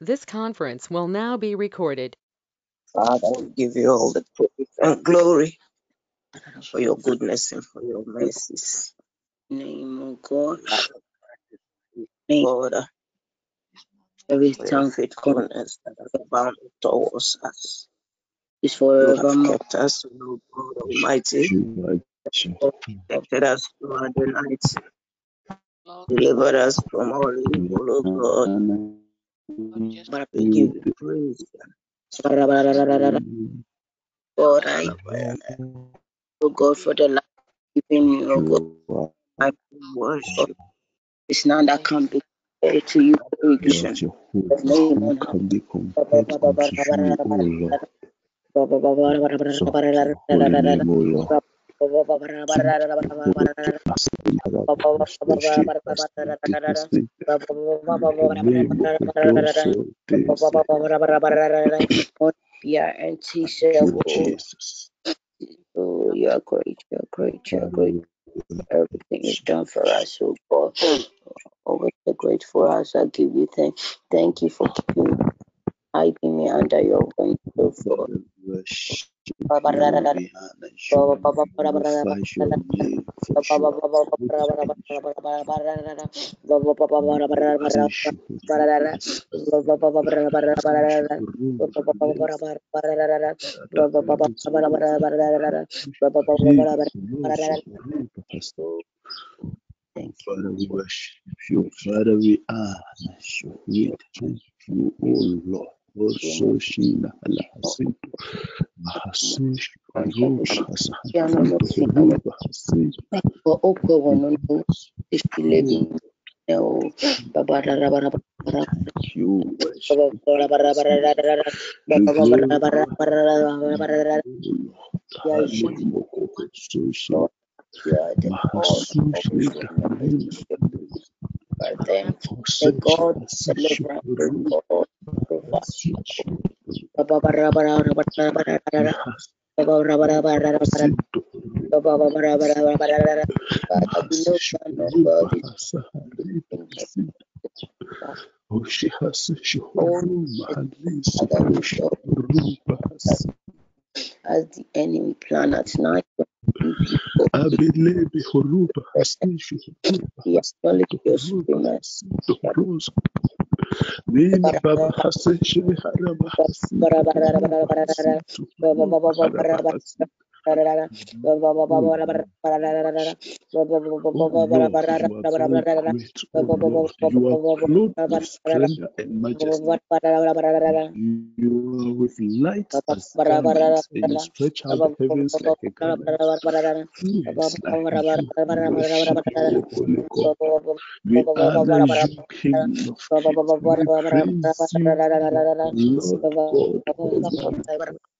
This conference will now be recorded. Father, we give you all the praise and glory for your goodness and for your mercies. Name of God. God, Every for your tongue faithfulness that has abounded towards us. is You have forevermore. kept us, O God Almighty. Protected us throughout the night. Delivered us from all evil, O God. But we give you praise. God, I. Oh God, for the life oh God. I Worship it's none that can be compared to you. Oh we give Lord, your holy who can be compared unto you, O Lord. So Yeah, and oh, Jesus. oh, you are great, you are great, you are great. Everything is done for us, oh God. Always so great for us. I give you thanks. Thank you for keeping hiding me under your wings, oh. Father, we worship you, you, we glorify your name, for you are Father, we worship you. Father, we honor you. We thank you, O Lord. Also, Shina, Alahasinto, Mahasush, Arosh, Hasahanto, Hasin, For Oko wono is living. No, you worship you. them, the God deliverance, God as the enemy plan at night. Abelebe horuba hasishu acknowledge your supremacy. Nina baba hasishu haraba hasitu You are clothed with splendor and majesty. You are with light as garments, and you stretch out the heavens like a garment. Who is? We worship you, Holy God. We honor you, King of Kings. We praise you, Lord God.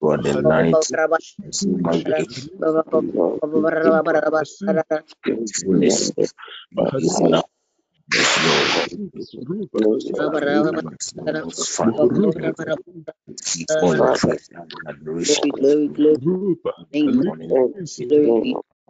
for the night.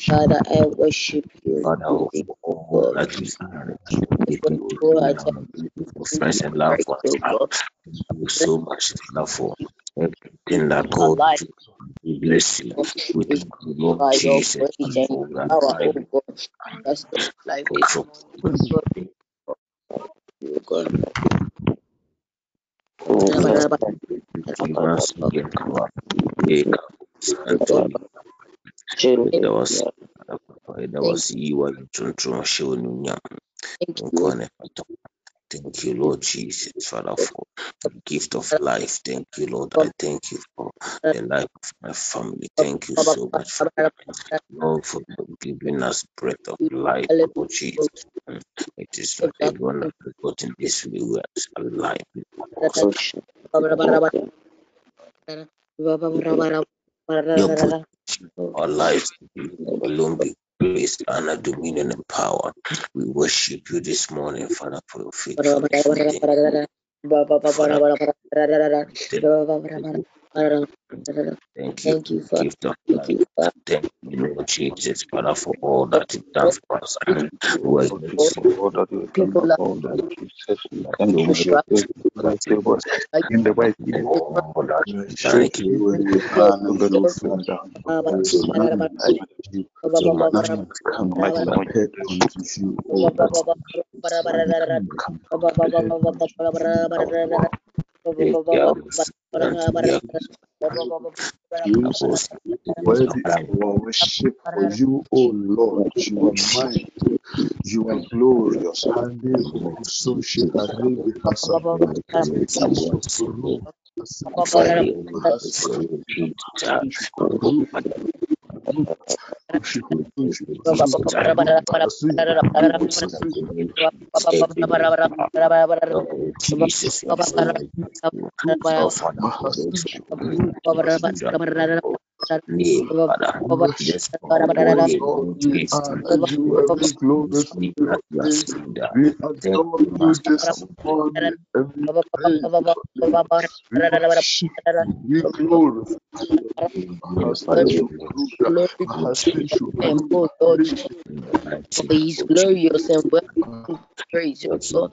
Father, I worship you. Friends and love for so much love for everything that God we bless you. We thank you, Lord Jesus. for oh that life. That's the life is ɛda wase yi Thank you, Lord Jesus, Father, for the gift of life. Thank you, Lord. I thank you for the life of my family. Thank you so much, for, Lord, for giving us breath of life, Lord Jesus. It is not everyone has gotten this way. We are alive your our lives alone be praised, honor, dominion, and power. We worship you this morning, Father, for your faithfulness. Thank you, Thank you for gift of life. Thank you, Lord Jesus, Father, for all that you've done for us. And we are grateful for all that you've done for all that you said you can do. In the mighty name of God, thank you. Come like my head unto you, Worthy our worship for you, O Lord. You are mighty. You are glorious. Hande Sushi Arebi Hasa. Jesus, name, Father. This morning, we honor you and we. We adore you this morning we praise you. We. We glorify you. For He's glorious and well praise you, Lord.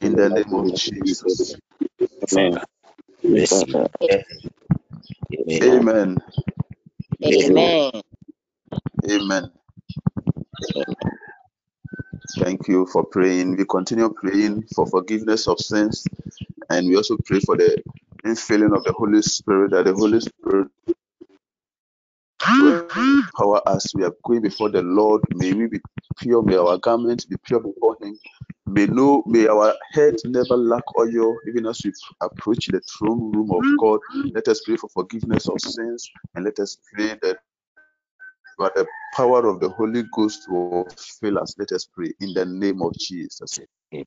In the name of Jesus. Amen. Amen. Amen. Amen. Thank you for praying. We continue praying for forgiveness of sins, and we also pray for the infilling of the Holy Spirit, that the Holy Spirit power as we are going before the Lord. May we be pure, may our garments be pure before Him. May no, may our head never lack oil, even as we approach the throne room of God. Let us pray for forgiveness of sins, and let us pray that by the power of the Holy Ghost will fill us. Let us pray in the name of Jesus.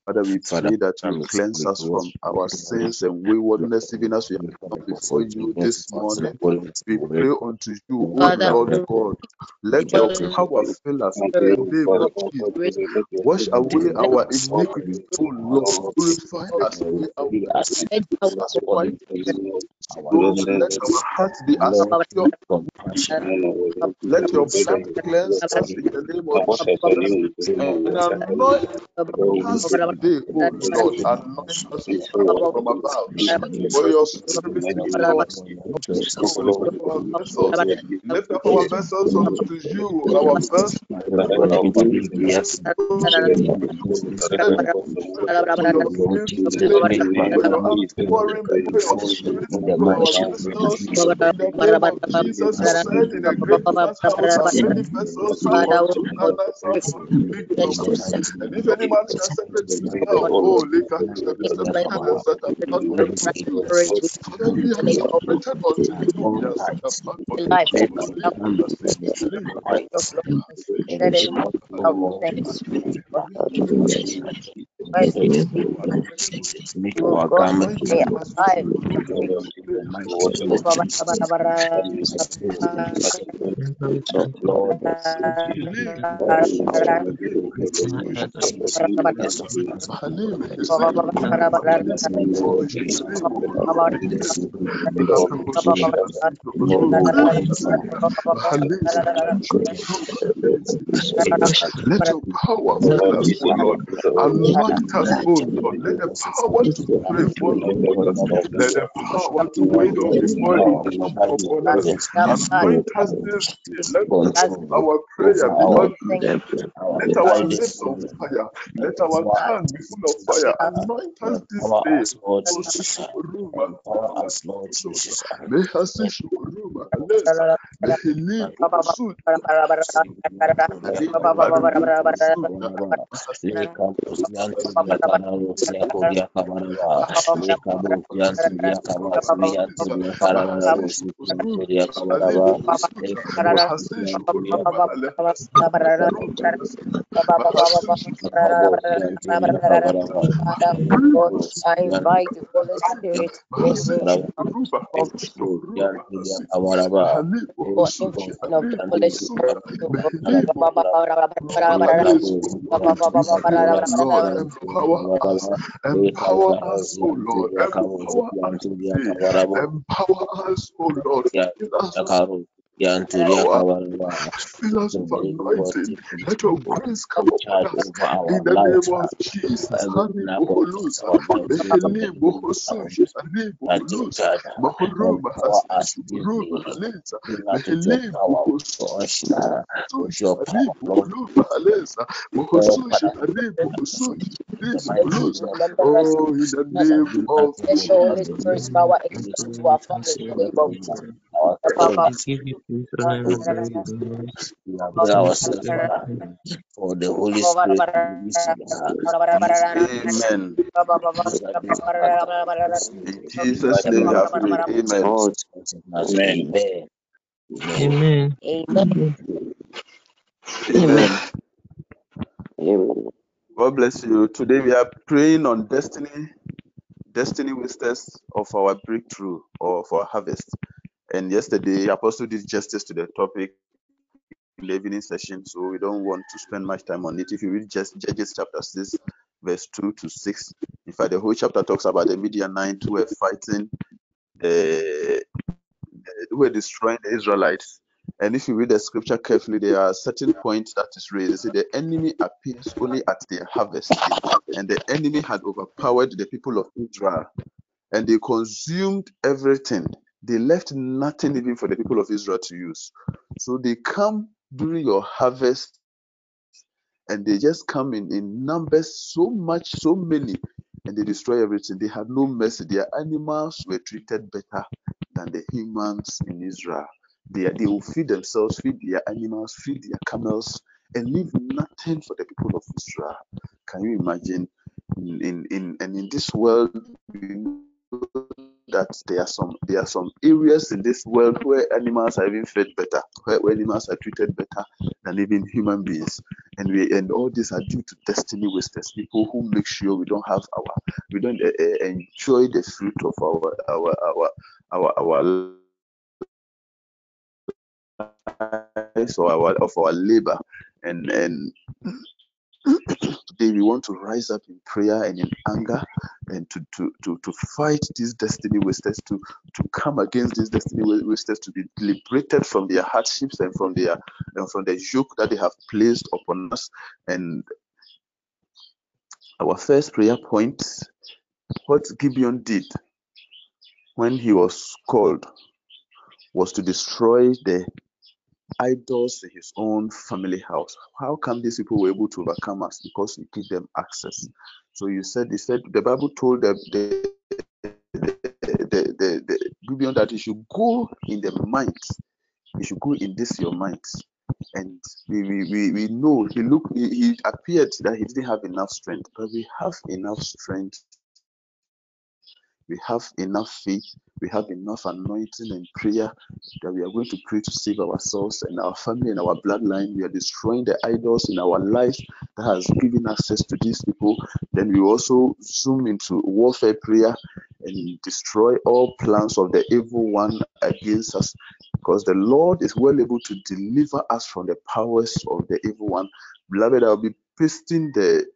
Father, we pray that you cleanse us from our sins and waywardness, even as we come before you this morning. We pray unto you, O Lord God. Let your power fill us in the name of Jesus. Wash away our iniquity, O Lord. Purify us away our sins. Lord, let our hearts be as pure. Let your blood cleanse us in the name of Jesus. And anoint us today, O Lord. Anoint us with from above. For your spirit Lord. Lift up our vessels unto you, our vessels. Jesus said in a great house as many vessels so unto And if any man shall separate himself, the vessels that are not with you. Father, we have separated unto you. We are set apart for the Make our garment to May be our life in the mighty name of Jesus. Lord, Let your power fill us, O Lord. Anoint us, O Lord. Let the power to us. Let wait on come upon us. Us this. Let our prayer be. Let our lips on fire. Let our tongue be full of fire. Anoint us this day. Ruma, Mehasi Shukuruma, Alesa, Mehili, Bokusud, I invite the Holy Spirit for. Empower us, empower us, oh Lord, empower us. Empower us, oh Lord, fill us with power, fill us with anointing, let your grace come upon us, in the name of Jesus, Haribuhulusa, Mehelibuhusushi, Haribuhulusa, Mahuruma, Hasibuhuruma, Halisa, Mehelibuhusushi, Haribuhuluma, Halisa, Muhusushi, Haribuhusushi, Haribuhulusa, Oh, in the name of Let the Holy Jesus. Spirit's power extend to our family in the name of Jesus. We avail ourselves for the Holy Spirit to release in the Amen. Jesus' name we have prayed. Amen. Amen. Amen. Amen. Amen. God bless you. Today we are praying on destiny, destiny wasters of our breakthrough or of our harvest. And yesterday, Apostle did justice to the topic in the evening session, so we don't want to spend much time on it. If you read just Judges chapter 6, verse 2 to 6, in fact, the whole chapter talks about the Midianites who were fighting, the, who were destroying the Israelites. And if you read the scripture carefully, there are certain points that is raised. See, the enemy appears only at their harvest, and the enemy had overpowered the people of Israel, and they consumed everything. They left nothing even for the people of Israel to use. So they come during your harvest, and they just come in in numbers so much, so many, and they destroy everything. They had no mercy. Their animals were treated better than the humans in Israel. They, they will feed themselves, feed their animals, feed their camels, and leave nothing for the people of Israel. Can you imagine? In, in, in and in this world, we that there are some there are some areas in this world where animals are even fed better, where, where animals are treated better than even human beings, and we and all these are due to destiny wasters, people who make sure we don't have our we don't uh, enjoy the fruit of our our our our our lives or our of our labor. And and we want to rise up in prayer and in anger and to to to, to fight these destiny wasters to to come against these destiny wasters to be liberated from their hardships and from their and from the yoke that they have placed upon us. And our first prayer point what Gideon did when he was called was to destroy the idols in his own family house. How come these people were able to overcome us? Because we give them access. So you said, he said, the Bible told them the, the, the, the, the Gideon that you should go in the minds. You should go in this your minds. And we, we, we, we know he looked he, he appeared that he didn't have enough strength, but we have enough strength we have enough faith, we have enough anointing and prayer that we are going to pray to save ourselves and our family and our bloodline. We are destroying the idols in our life that has given access to these people. Then we also zoom into warfare prayer and destroy all plans of the evil one against us because the Lord is well able to deliver us from the powers of the evil one. Beloved, I'll be pasting the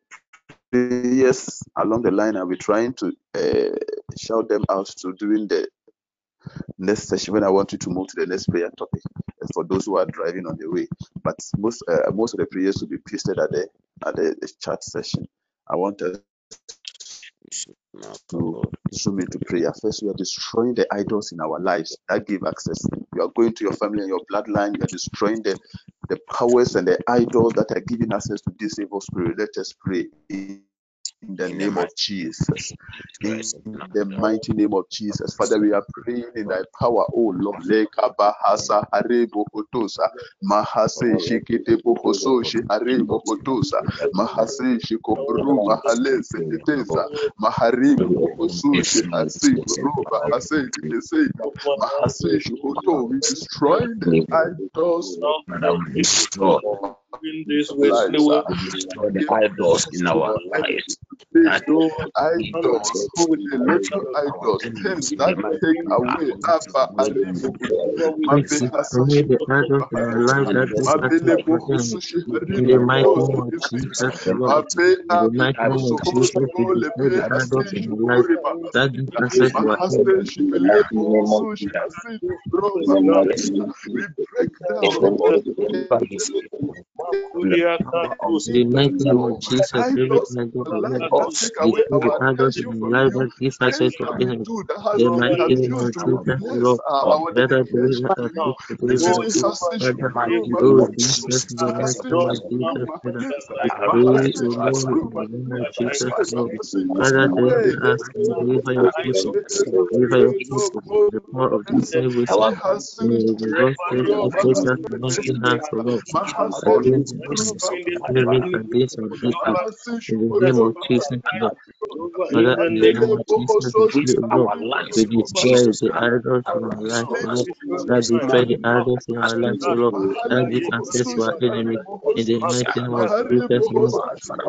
prayers along the line. I'll be trying to uh, shout them out to during the next session when I want you to move to the next prayer topic. for those who are driving on the way, but most uh, most of the prayers will be pasted at the at the, chat session. I want us to zoom into prayer. First, we are destroying the idols in our lives that give access. You are going to your family and your bloodline. You are destroying the, the powers and the idols that are giving access to this evil spirit. Let us pray in in the name of Jesus. In the mighty name of Jesus. Father, we are praying in thy power, oh Lord. Leka bahasa harebo kotosa. Mahase shikete bokoso shi harebo kotosa. Mahase shikobru mahale seketesa. Maharibo bokoso shi hasi roba hase keteseka. Mahase shikoto. We destroy the idols. Destroy the idols in our lives. Idols, little idols, things that take away Abba Aribo. the idols in our life that is in the mighty name of Jesus, Lord. In the mighty name of Jesus, we declare the idols in our life. That gives access to our We break down the mighty name of Jesus, everything I do, we put the idols in our life that gives access to enemy. The mighty name of Jesus, Lord, better deliver us, deliver us, Father, oh Jesus, the mighty name of Jesus, Father, we pray, O Lord, in the name of Jesus, Lord, Father, deliver us and deliver your people, deliver your people. from the power of this evil in the gospel, the precious anointing hands, Against enemies, against our breakthrough, in the name of Jesus, Lord. Father, in the name of Jesus, we pray, Lord, we destroy the idols in our life, Lord. That destroy the idols in our life, Lord. That give access to our enemy. In the mighty name of Jesus, Lord.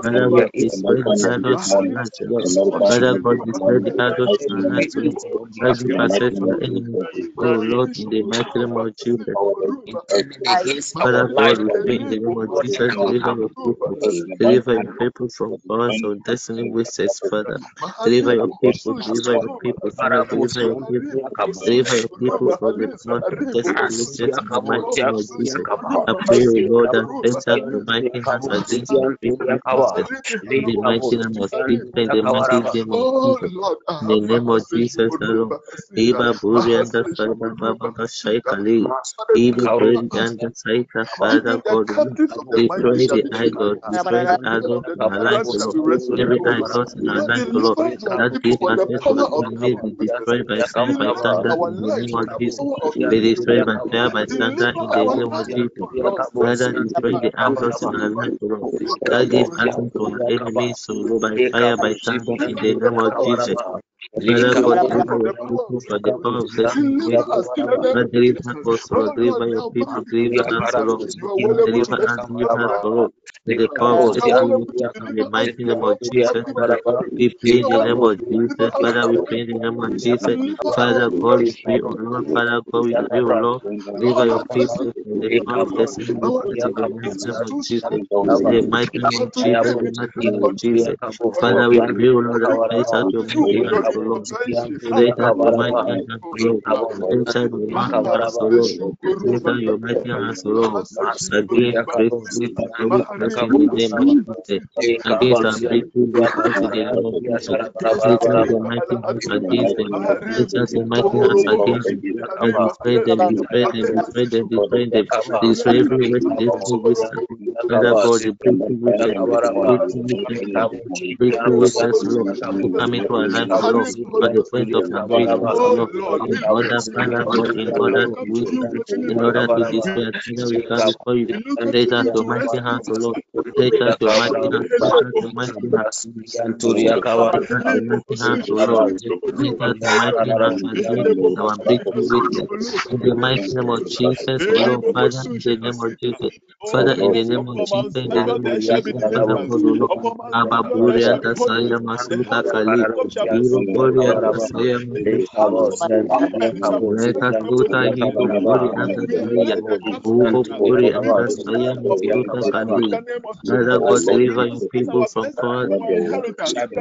Father, we destroy the idols in our life, Lord. Father, God, destroy the idols in our life, Lord. That give access to our enemy. Oh, Lord, in the mighty name of Jesus. Father, God, we pray in the name of Jesus, deliver your people. Deliver your people from powers of destiny wasters, Father. Deliver your people, deliver your people, Father, deliver your people, deliver your people from the blood of destiny in the mighty name of Jesus. I pray, Lord, that enter the mighty hands against the people. In the mighty name of Jesus, in the mighty name of Jesus. In the name of Jesus, Lord. Iba Buri and the Father, Baba Shaikali. Iba Buri and the Saita, Father, God, destroy the idol, destroy the idol in our life, Lord. Every idol in our life, Lord, that access to our be destroyed by fire, by thunder in the name of Jesus. Be destroyed by fire, by thunder in the name of Jesus. Father, destroy the idols in our life, Lord. That give access to our enemies, so by fire, by thunder in the name of Jesus. Deliver your people from the power of destiny. Father, deliver us, Lord. Deliver your people, deliver us, Lord. Deliver us, deliver us, Lord. In the power of destiny, in the mighty name of Jesus, Father. We pray in the name of Jesus, Father. We pray in the name of Jesus. Father God, we pray, O Lord. Father God, we pray, O Lord. Deliver your people from the power in the mighty name of Jesus. In the mighty name of Jesus, in the mighty name of Jesus. Father, we pray, O Lord, that place out your our lives, Lord, on the of our breakthrough, Lord, in order, Father God, in order to win, in order to despair, Father, we come before you. Take us to mighty hands, O Lord. Take us to mighty hands, to mighty hands. To mighty hands, O Lord. Take us to mighty hands against our breakthrough witches. In the mighty name of Jesus, O Lord, Father, in the name of Jesus. Father, in the name of Jesus, in the name of Jesus, Father O Lord. Abba and Tasaya Masuta Kali. Hero Buri and Tasaya Masuta. Let us go to Hero Buri and Tasaya. Ubo Buri and Tasaya Masuta Kali. Father God, deliver your people from God,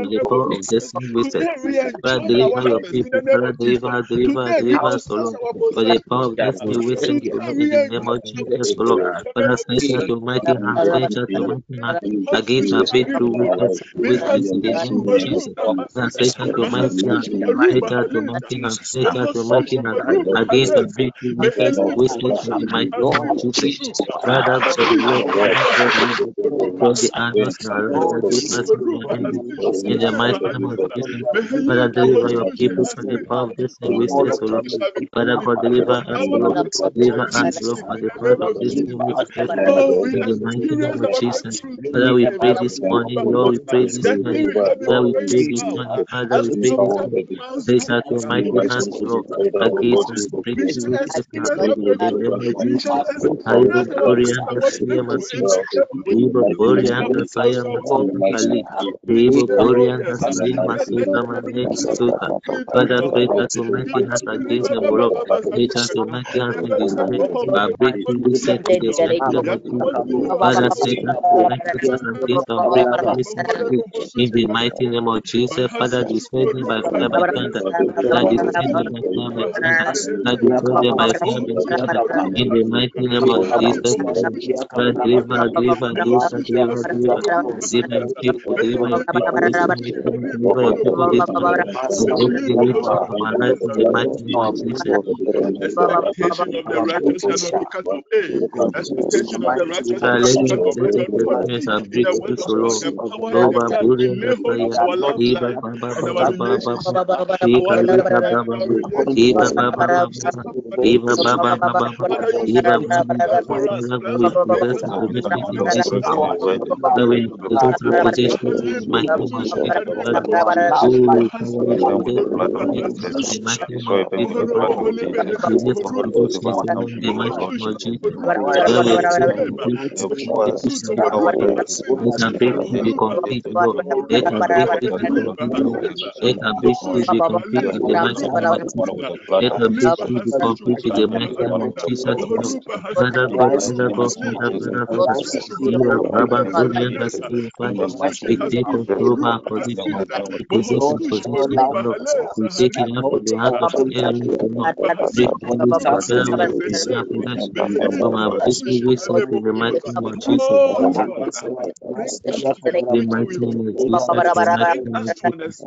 the power of destiny wasters. Father, deliver your people. Father, deliver, deliver, deliver us, O Lord. For the power of destiny Lord, in the name of Jesus, O Lord. Father, snatch us to mighty hand, snatch us to mighty hand against our breakthrough wasters, wasters in the name of Jesus. Father, snatch us to mighty mighty mighty hand against breakthrough wasters, wasters in the mighty the the the the the name of Jesus. Father, deliver your people from the power of destiny wasters, O Lord. Father God, deliver us, Lord. Deliver us, Lord, the power of O Lord. In the mighty name of Jesus. Father, we pray this morning, Lord, we pray this morning. Father, we pray this morning. Father, we pray this. Place out your mighty hands, Lord, against us. Breakthrough wasters in our life. In the name of Jesus. I will glory and the same Ibo Bori and the Saya Masuka Kali. Ibo Bori and the Saya Masuka Mane Suka. Father, pray that to mighty hands against them, O Lord. Pray that to mighty hands in this breakthrough we set in the mighty name of Jesus. Father, say that to mighty hands against our breakthrough set. In the mighty name of Jesus, Father, destroy them by fire by thunder. Father, destroy them by fire by thunder. Father, destroy by fire by thunder. In the mighty name of Jesus, Father, deliver, deliver, deliver, deliver, deliver. Deliver your people, deliver your people this morning, deliver your people this morning. Of our life in the mighty name of Jesus. The the oh, in the of possess our possessions in Jesus' name. Let our breakthrough be complete, Lord. Let our be complete, Lord. Let our breakthrough be complete in the mighty name of Jesus. Let our breakthrough be complete in the mighty name of Jesus. Father God, Father God, Father, Father, Father. You are Baba, God, and us, Father. We take control of our position. We possess our position. We take it out from the hands of the enemy, Lord. Breakthrough with us, Father, we possess our possession. From our breakthrough with us in the mighty name of Jesus. The mighty name of Jesus, the mighty name of Jesus.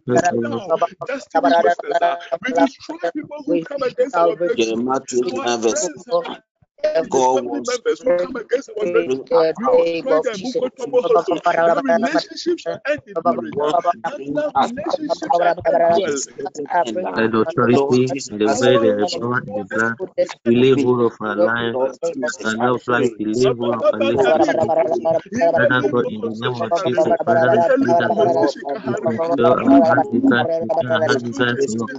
kuri anda saya masuka. Reka tuka libo kuri anda. Ika libo kuri anda saya masuka. Reka tuka libo kuri anda. Ika libo kuri anda saya masuka. Reka tuka libo kuri anda saya. Ika libo kuri anda saya masuka. Reka tuka reka lima kuba kuri anda saya. Ika masuka para kodo. Jeremiah 29 verse. God was and authority in the way there is power in the blood. We live hold of our life, our love life, we live hold of our life. Father God, in the name of Jesus, Father, we pray that Lord, you fulfill our heart desire, fulfill our heart desires, Lord.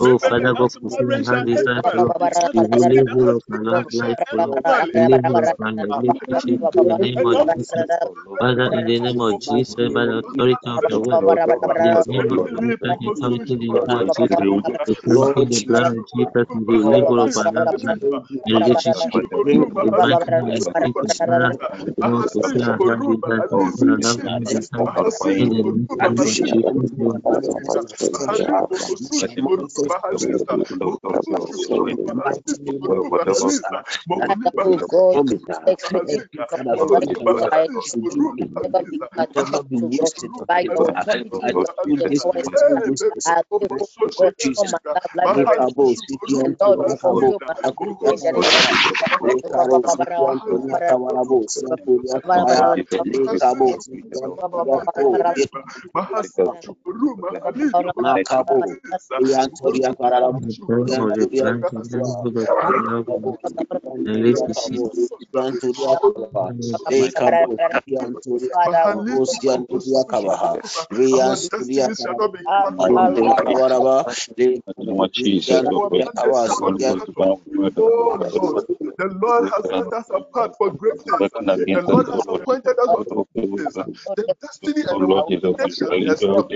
Oh, Father God, fulfill our heart desires, Lord. We will live hold of our love life, deliver us from the iniquity in the name of Jesus. Father, in the name of Jesus, by the authority of your word, the name of Jesus, authority in the name of Jesus, we thank you, the blood of Jesus, and deliver of our lives in the mighty of Jesus, Father, Lord, fulfill our heart desires and fulfill our love and desires. In the mighty of Jesus, Lord. Oh God, expectation of your right never be cut off to God by your authority in the voice. I pray for My life, the Lord, has set us apart for greatness. The Lord has appointed us for greatness. The destiny and our and our destiny.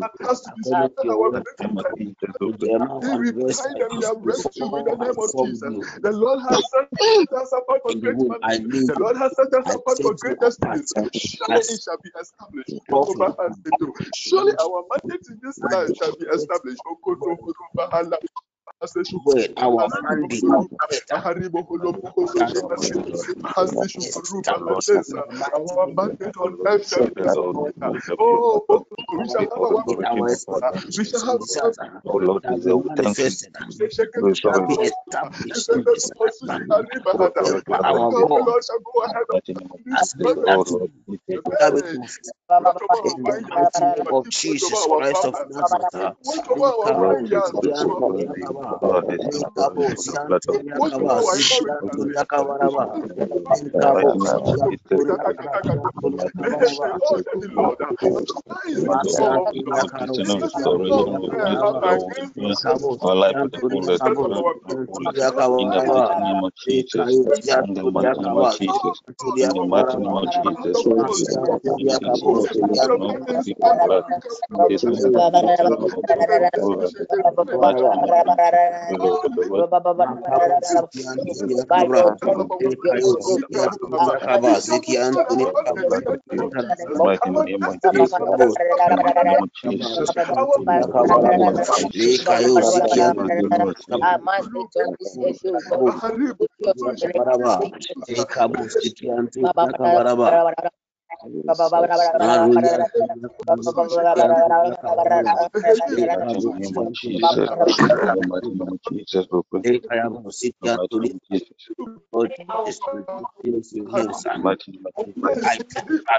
That has to be scattered our we bind and we arrest you in the name of Jesus. The Lord has set us apart for great mandate. The Lord has set us apart for great destinies. Surely it shall be established. Surely our mandate in this life shall be established. Our mandate, our mandate on earth shall be established. Oh, we shall have our we shall have Lord, that will manifest shall be established in this land. Our God shall go ahead has made that that we confess in the mighty name of Jesus Christ of Nazareth. Of Jesus. Thank our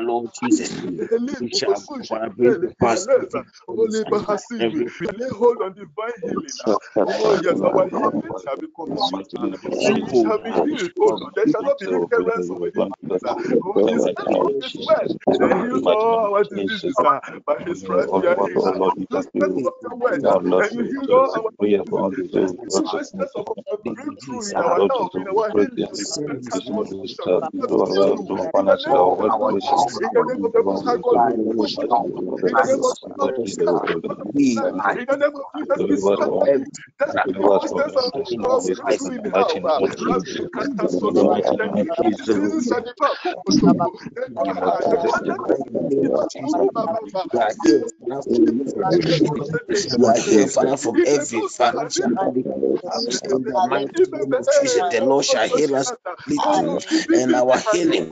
Lord Jesus. Oh, yes. Oh. Oh, word, they healed all our diseases. By his stripes we are healed. Just stand up your word, and you heal all our diseases. Consciousness of a breakthrough in our health, in our healing. In the name of the Most High God, we push it out. In the name of Jesus, in the name of Jesus, we scatter that consciousness of breakthrough in health. Diseases shall depart. Father, from every financial in the mighty name of Jesus, the Lord shall heal us completely, and our healing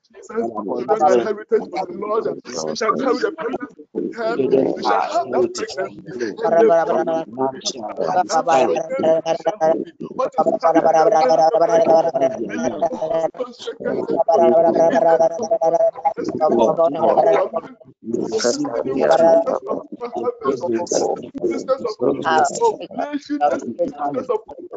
Oh, yes. children are heritage for the Lord. We shall carry the presence of heaven. We shall have that pregnancy. What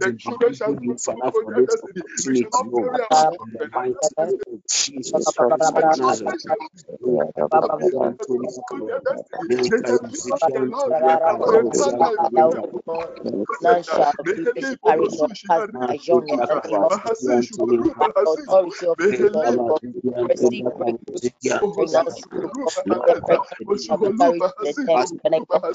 The children shall be for this opportunity, Lord. In the mighty name of Jesus Christ of Nazareth. None shall be carried or cast by young and authority of the Lord receive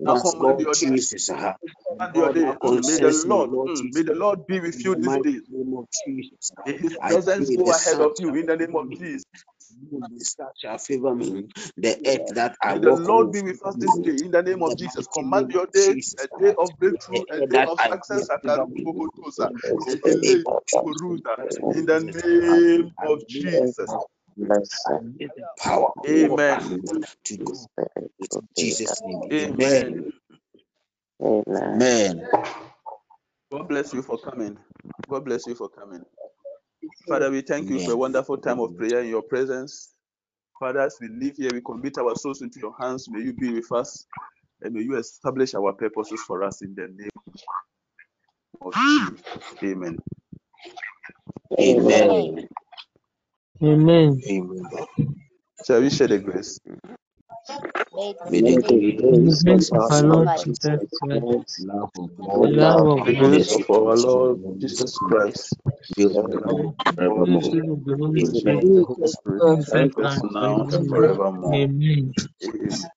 Jesus Lord Jesus. May the Lord, may the Lord be with you this day. May His presence go ahead of you in the name of Jesus. Shall favor me. The earth that I May the Lord be with us this day in the name of Jesus. Command your day, a day of breakthrough, a day of success. In the name of Jesus. Power. Amen. To go. In Jesus' name. Amen. Amen. God bless you for coming. God bless you for coming. Father, we thank you for a wonderful time of prayer in your presence. Father, as we live here, we commit our souls into your hands. May you be with us and may you establish our purposes for us in the name of Jesus. Amen. Amen. Amen. Amen. Shall we share the grace? May the The grace of our Lord Jesus Christ, the love of The God, grace of our Lord Jesus Christ, be with us the forevermore. fellowship of the Holy Spirit, Holy Spirit, be with us us now and forevermore. forevermore. Amen. Amen.